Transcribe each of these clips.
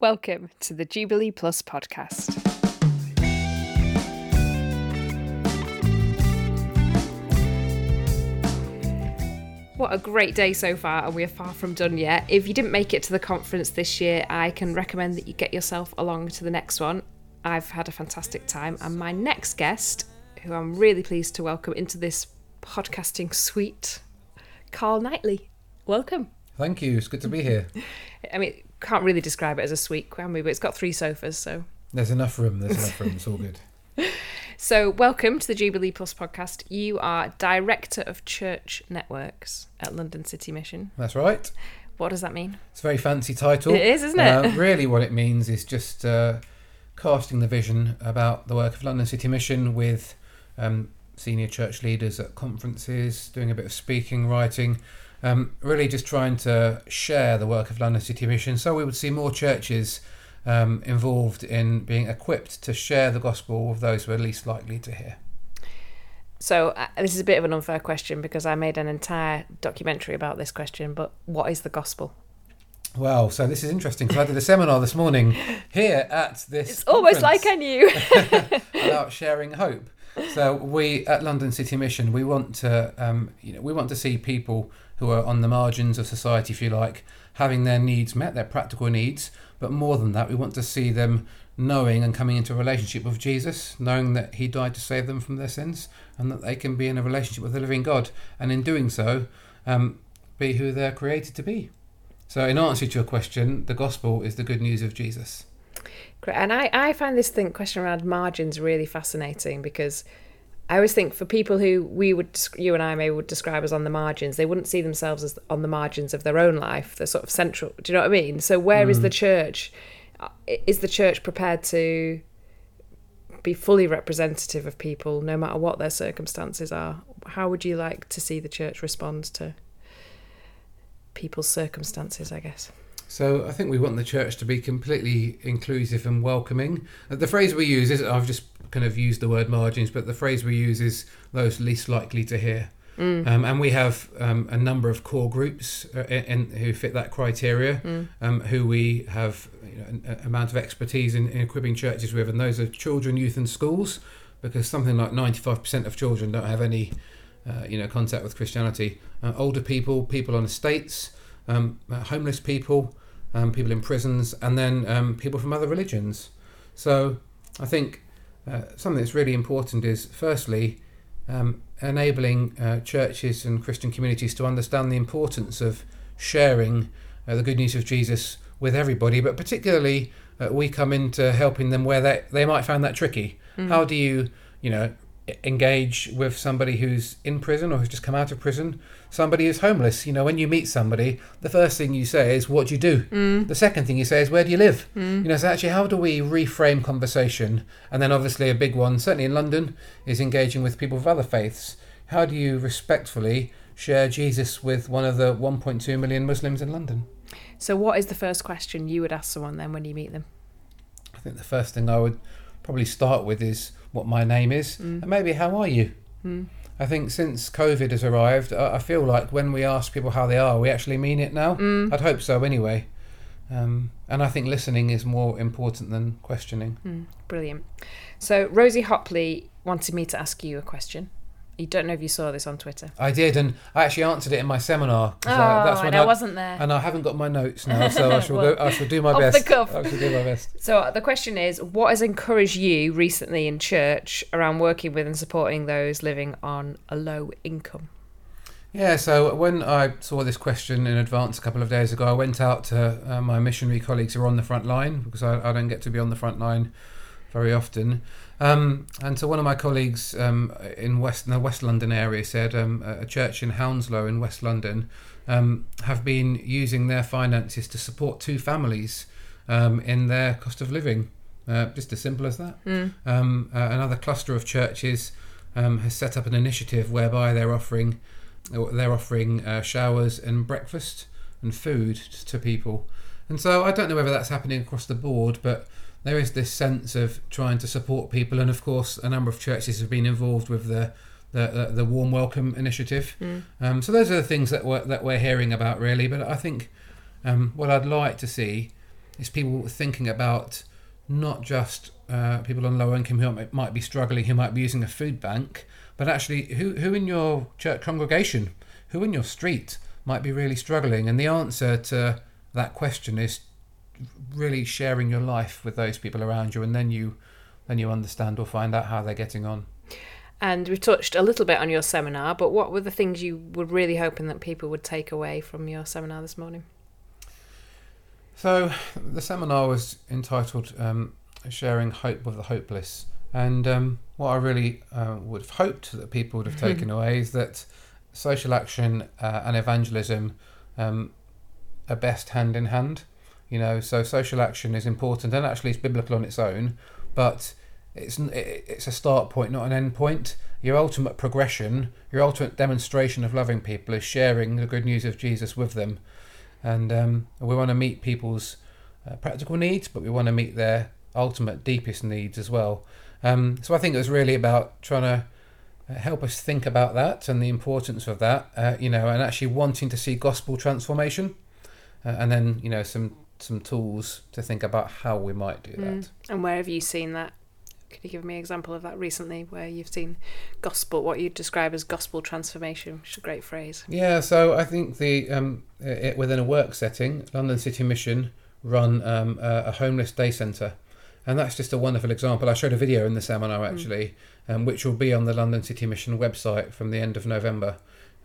Welcome to the Jubilee Plus podcast. What a great day so far, and we are far from done yet. If you didn't make it to the conference this year, I can recommend that you get yourself along to the next one. I've had a fantastic time, and my next guest, who I'm really pleased to welcome into this podcasting suite, Carl Knightly. Welcome. Thank you. It's good to be here. I mean, can't really describe it as a suite, can we? But it's got three sofas, so. There's enough room. There's enough room. It's all good. So, welcome to the Jubilee Plus podcast. You are Director of Church Networks at London City Mission. That's right. What does that mean? It's a very fancy title. It is, isn't it? Uh, really, what it means is just uh, casting the vision about the work of London City Mission with um, senior church leaders at conferences, doing a bit of speaking, writing, um, really just trying to share the work of London City Mission so we would see more churches um, involved in being equipped to share the gospel with those who are least likely to hear. So, uh, this is a bit of an unfair question because I made an entire documentary about this question, but what is the gospel? Well, so this is interesting because I did a seminar this morning here at this. It's almost like I knew. about sharing hope. So we at London City Mission, we want to, um, you know, we want to see people who are on the margins of society, if you like, having their needs met, their practical needs. But more than that, we want to see them knowing and coming into a relationship with Jesus, knowing that He died to save them from their sins, and that they can be in a relationship with the living God, and in doing so, um, be who they're created to be. So, in answer to your question, the gospel is the good news of Jesus. And I, I find this thing question around margins really fascinating because I always think for people who we would, you and I may would describe as on the margins, they wouldn't see themselves as on the margins of their own life. They're sort of central. Do you know what I mean? So where is the church? Uh, Is the church prepared to be fully representative of people, no matter what their circumstances are? How would you like to see the church respond to people's circumstances? I guess. So I think we want the church to be completely inclusive and welcoming. Uh, The phrase we use is I've just kind of used the word margins, but the phrase we use is those least likely to hear. Um, and we have um, a number of core groups uh, in, in, who fit that criteria, um, who we have you know, an an amount of expertise in, in equipping churches with, and those are children, youth, and schools, because something like 95% of children don't have any uh, you know contact with Christianity. Uh, older people, people on estates, um, homeless people, um, people in prisons, and then um, people from other religions. So I think uh, something that's really important is firstly um, enabling uh, churches and Christian communities to understand the importance of sharing uh, the good news of Jesus with everybody, but particularly uh, we come into helping them where they, they might find that tricky. How do you, you know, engage with somebody who's in prison or who's just come out of prison, somebody who's homeless? You know, when you meet somebody, the first thing you say is, What do you do? Mm. The second thing you say is, Where do you live? Mm. You know, so actually, how do we reframe conversation? And then, obviously, a big one, certainly in London, is engaging with people of other faiths. How do you respectfully share Jesus with one of the 1.2 million Muslims in London? So, what is the first question you would ask someone then when you meet them? I think the first thing I would probably start with is what my name is mm. and maybe how are you? Mm. I think since COVID has arrived, I I feel like when we ask people how they are, we actually mean it now. Mm. I'd hope so anyway. Um, and I think listening is more important than questioning. Brilliant. So Rosie Hopley wanted me to ask you a question. You don't know if you saw this on Twitter. I did, and I actually answered it in my seminar. Oh, I- that's when I I'd- wasn't there. And I haven't got my notes now, so I shall Well, go. I shall do my off the best. cuff. I shall do my best. So the question is, what has encouraged you recently in church around working with and supporting those living on a low income? Yeah, so when I saw this question in advance a couple of days ago, I went out to uh, my missionary colleagues who are on the front line because I, I don't get to be on the front line very often. Um, and so one of my colleagues um, in West in the West London area said um, a church in Hounslow in West London um, have been using their finances to support two families um, in their cost of living. Uh, just as simple as that. Um, uh, another cluster of churches um, has set up an initiative whereby they're offering they're offering uh, showers and breakfast and food to people. And so I don't know whether that's happening across the board, but there is this sense of trying to support people. And of course, a number of churches have been involved with the the, the, the warm welcome initiative. Um, so those are the things that we're, that we're hearing about really. But I think um, what I'd like to see is people thinking about not just uh, people on low income who might- might be struggling, who might be using a food bank, but actually who, who in your church congregation, who in your street might be really struggling. And the answer to that question is really sharing your life with those people around you, and then you then you understand or find out how they're getting on. And we touched a little bit on your seminar, but what were the things you were really hoping that people would take away from your seminar this morning? So the seminar was entitled um, "Sharing Hope with the Hopeless," and um, what I really uh, would have hoped that people would have taken away is that social action uh, and evangelism um, are best hand in hand. You know, so social action is important and actually it's biblical on its own, but it's it's a start point, not an end point. Your ultimate progression, your ultimate demonstration of loving people is sharing the good news of Jesus with them and um, we want to meet people's uh, practical needs, but we want to meet their ultimate, deepest needs as well. Um, so I think it was really about trying to uh, help us think about that and the importance of that, uh, you know, and actually wanting to see gospel transformation, uh, and then you know some some tools to think about how we might do that. And where have you seen that? Could you give me an example of that recently, where you've seen gospel, what you'd describe as gospel transformation, which is a great phrase. Yeah, so I think the um, it, within a work setting, London City Mission run um, a, a homeless day centre, and that's just a wonderful example. I showed a video in the seminar actually, um, which will be on the London City Mission website from the end of November,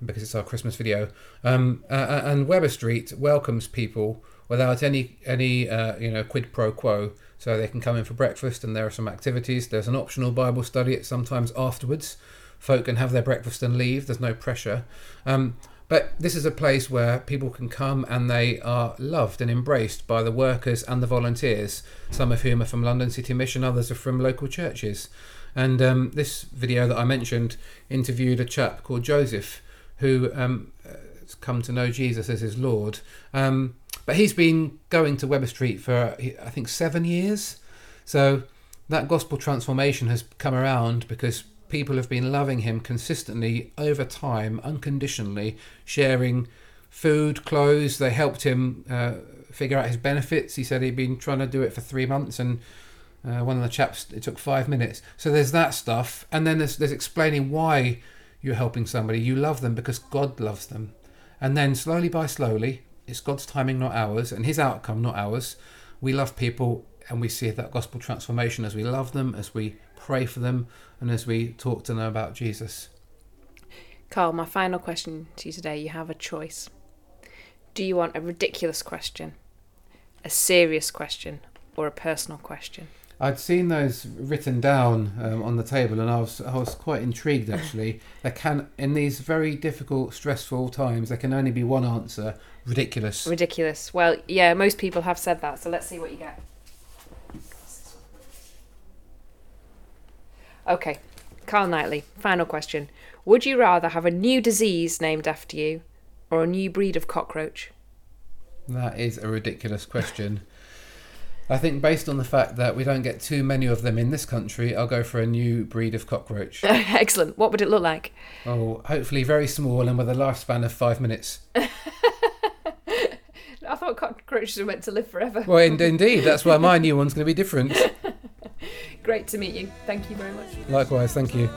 because it's our Christmas video. Um, uh, and Webber Street welcomes people without any any uh, you know quid pro quo. So they can come in for breakfast, and there are some activities. There's an optional Bible study at sometimes afterwards. Folk can have their breakfast and leave. There's no pressure. Um, but this is a place where people can come and they are loved and embraced by the workers and the volunteers, some of whom are from London City Mission, others are from local churches. And um, this video that I mentioned interviewed a chap called Joseph who um, has come to know Jesus as his Lord. Um, but he's been going to Webber Street for, I think, seven years. So that gospel transformation has come around because people have been loving him consistently over time, unconditionally, sharing food, clothes. They helped him uh, figure out his benefits. He said he'd been trying to do it for three months, and uh, one of the chaps it took five minutes. So there's that stuff, and then there's there's explaining why you're helping somebody. You love them because God loves them, and then slowly by slowly, it's God's timing, not ours, and His outcome, not ours. We love people, and we see that gospel transformation as we love them, as we pray for them, and as we talk to them about Jesus. Carl, my final question to you today you have a choice. Do you want a ridiculous question, a serious question, or a personal question? I'd seen those written down um, on the table, and I was I was quite intrigued. Actually, there can in these very difficult, stressful times, there can only be one answer: ridiculous. Ridiculous. Well, yeah, most people have said that, so let's see what you get. Okay, Carl Knightly, final question. Would you rather have a new disease named after you or a new breed of cockroach? That is a ridiculous question. I think based on the fact that we don't get too many of them in this country, I'll go for a new breed of cockroach. Excellent. What would it look like? oh, hopefully very small and with a lifespan of five minutes. I thought cockroaches were meant to live forever. Well, in- indeed, that's why my new one's going to be different. Great to meet you. Thank you very much. Likewise, thank you.